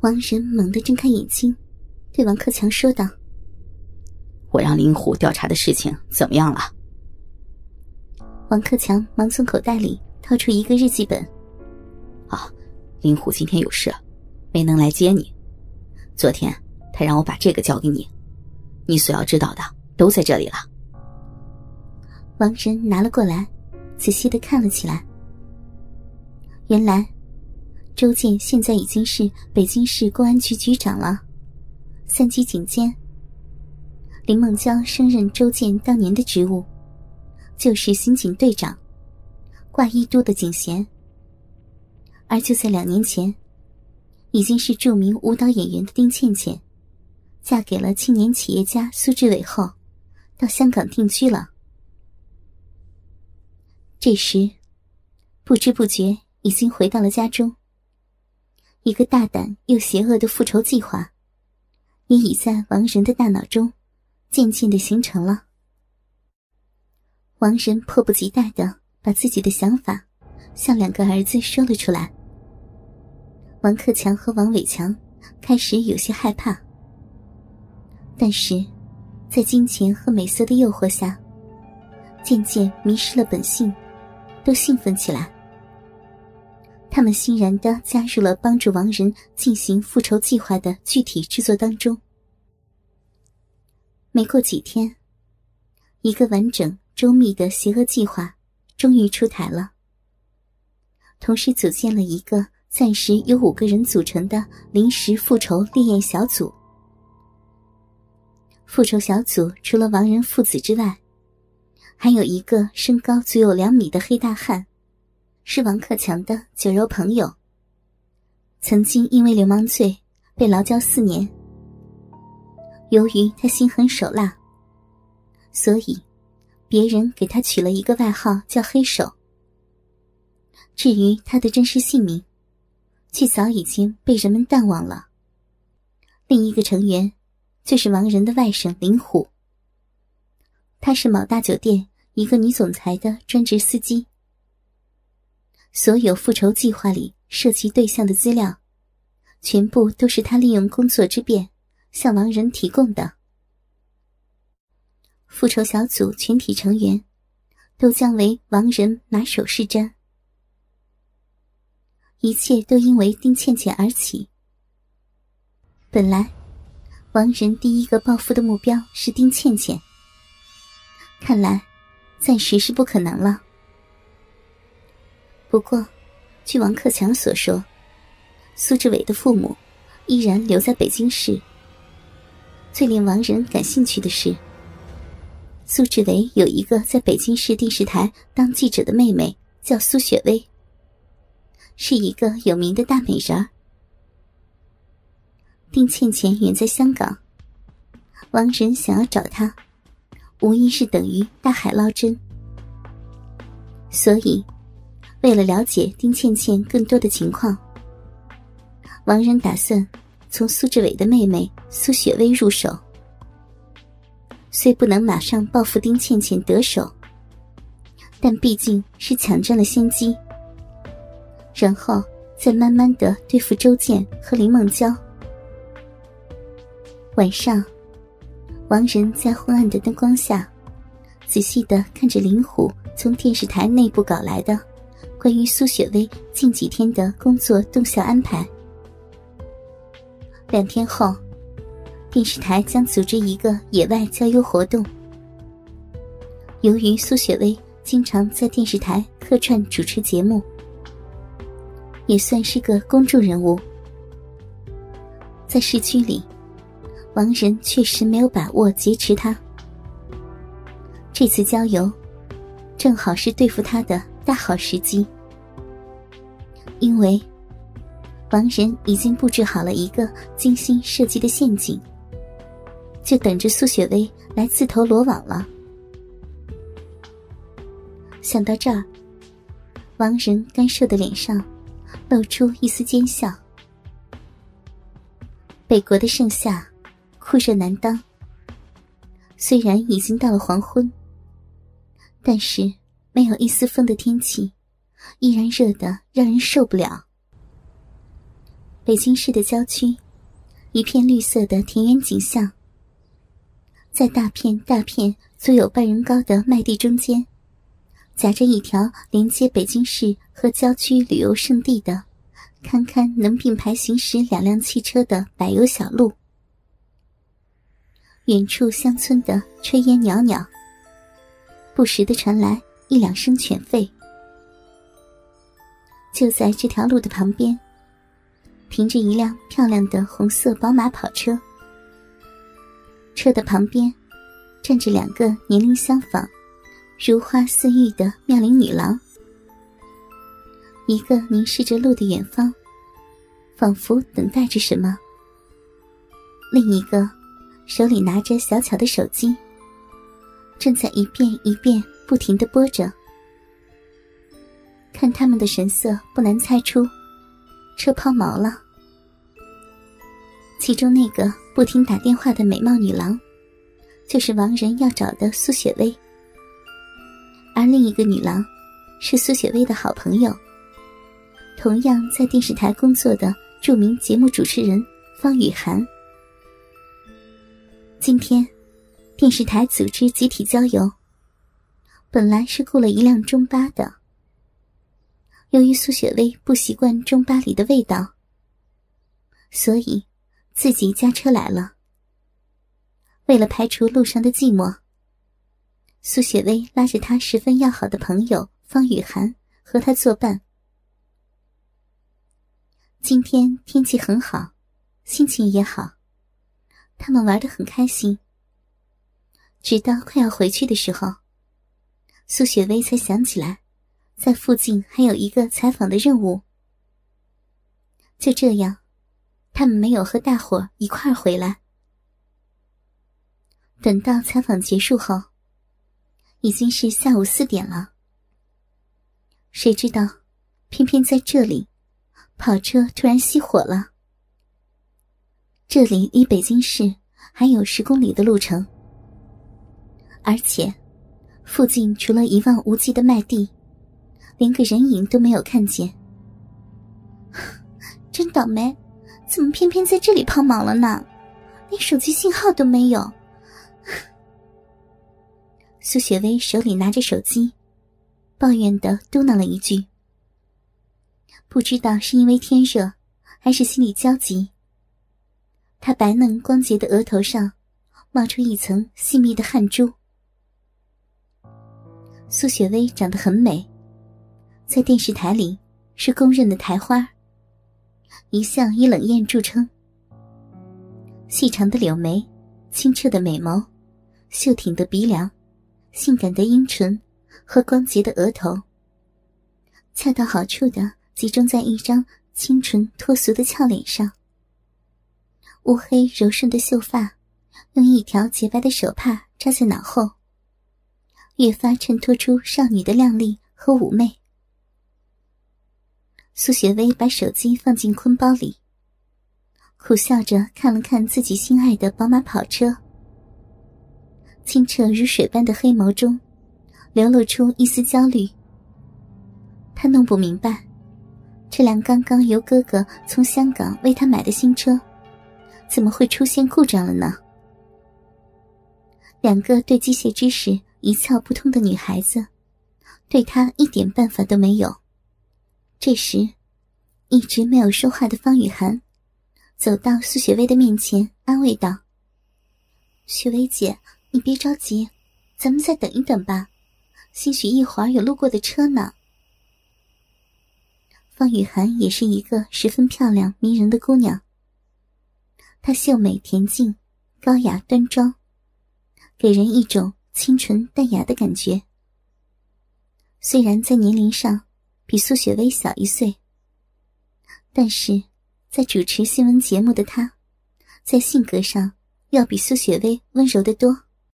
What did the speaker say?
王仁猛地睁开眼睛，对王克强说道：“我让林虎调查的事情怎么样了？”王克强忙从口袋里掏出一个日记本：“啊，林虎今天有事，没能来接你。昨天他让我把这个交给你，你所要知道的都在这里了。”王仁拿了过来，仔细的看了起来。原来，周建现在已经是北京市公安局局长了，三级警监。林梦娇升任周建当年的职务，就是刑警队长，挂一都的警衔。而就在两年前，已经是著名舞蹈演员的丁倩倩，嫁给了青年企业家苏志伟后，到香港定居了。这时，不知不觉已经回到了家中。一个大胆又邪恶的复仇计划，也已在王仁的大脑中渐渐的形成了。王仁迫不及待的把自己的想法向两个儿子说了出来。王克强和王伟强开始有些害怕，但是，在金钱和美色的诱惑下，渐渐迷失了本性。都兴奋起来，他们欣然的加入了帮助亡人进行复仇计划的具体制作当中。没过几天，一个完整周密的邪恶计划终于出台了，同时组建了一个暂时由五个人组成的临时复仇烈焰小组。复仇小组除了亡人父子之外，还有一个身高足有两米的黑大汉，是王克强的酒肉朋友。曾经因为流氓罪被劳教四年。由于他心狠手辣，所以别人给他取了一个外号叫“黑手”。至于他的真实姓名，却早已经被人们淡忘了。另一个成员，就是王仁的外甥林虎。他是某大酒店一个女总裁的专职司机。所有复仇计划里涉及对象的资料，全部都是他利用工作之便向王仁提供的。复仇小组全体成员都将为王仁拿手是瞻。一切都因为丁倩倩而起。本来，王仁第一个报复的目标是丁倩倩。看来，暂时是不可能了。不过，据王克强所说，苏志伟的父母依然留在北京市。最令王仁感兴趣的是，苏志伟有一个在北京市电视台当记者的妹妹，叫苏雪薇，是一个有名的大美人。丁倩倩远在香港，王仁想要找她。无疑是等于大海捞针，所以为了了解丁倩倩更多的情况，王仁打算从苏志伟的妹妹苏雪薇入手。虽不能马上报复丁倩倩得手，但毕竟是抢占了先机，然后再慢慢的对付周建和林梦娇。晚上。王仁在昏暗的灯光下，仔细的看着林虎从电视台内部搞来的关于苏雪薇近几天的工作动向安排。两天后，电视台将组织一个野外郊游活动。由于苏雪薇经常在电视台客串主持节目，也算是个公众人物，在市区里。王仁确实没有把握劫持他。这次郊游，正好是对付他的大好时机。因为王仁已经布置好了一个精心设计的陷阱，就等着苏雪薇来自投罗网了。想到这儿，王仁干瘦的脸上露出一丝奸笑。北国的盛夏。酷热难当，虽然已经到了黄昏，但是没有一丝风的天气，依然热得让人受不了。北京市的郊区，一片绿色的田园景象。在大片大片、足有半人高的麦地中间，夹着一条连接北京市和郊区旅游胜地的、堪堪能并排行驶两辆汽车的柏油小路。远处乡村的炊烟袅袅，不时的传来一两声犬吠。就在这条路的旁边，停着一辆漂亮的红色宝马跑车。车的旁边，站着两个年龄相仿、如花似玉的妙龄女郎。一个凝视着路的远方，仿佛等待着什么；另一个手里拿着小巧的手机，正在一遍一遍不停的拨着。看他们的神色，不难猜出，车抛锚了。其中那个不停打电话的美貌女郎，就是王仁要找的苏雪薇；而另一个女郎，是苏雪薇的好朋友，同样在电视台工作的著名节目主持人方雨涵。今天，电视台组织集体郊游，本来是雇了一辆中巴的，由于苏雪薇不习惯中巴里的味道，所以。自己驾车来了。为了排除路上的寂寞，苏雪薇拉着她十分要好的朋友方雨涵和她作伴。今天天气很好，心情也好，他们玩得很开心。直到快要回去的时候，苏雪薇才想起来，在附近还有一个采访的任务。就这样。他们没有和大伙一块儿回来。等到采访结束后，已经是下午四点了。谁知道，偏偏在这里，跑车突然熄火了。这里离北京市还有十公里的路程，而且附近除了一望无际的麦地，连个人影都没有看见。真倒霉！怎么偏偏在这里抛锚了呢？连手机信号都没有。苏雪薇手里拿着手机，抱怨的嘟囔了一句。不知道是因为天热，还是心里焦急。她白嫩光洁的额头上，冒出一层细密的汗珠。苏雪薇长得很美，在电视台里是公认的台花。一向以冷艳著称，细长的柳眉，清澈的美眸，秀挺的鼻梁，性感的樱唇和光洁的额头，恰到好处的集中在一张清纯脱俗的俏脸上。乌黑柔顺的秀发，用一条洁白的手帕扎在脑后，越发衬托出少女的靓丽和妩媚。苏雪薇把手机放进坤包里，苦笑着看了看自己心爱的宝马跑车，清澈如水般的黑眸中，流露出一丝焦虑。他弄不明白，这辆刚刚由哥哥从香港为他买的新车，怎么会出现故障了呢？两个对机械知识一窍不通的女孩子，对他一点办法都没有。这时，一直没有说话的方雨涵走到苏雪薇的面前，安慰道：“雪薇姐，你别着急，咱们再等一等吧，兴许一会儿有路过的车呢。”方雨涵也是一个十分漂亮迷人的姑娘，她秀美恬静，高雅端庄，给人一种清纯淡雅的感觉。虽然在年龄上，比苏雪薇小一岁，但是，在主持新闻节目的她，在性格上要比苏雪薇温柔得多。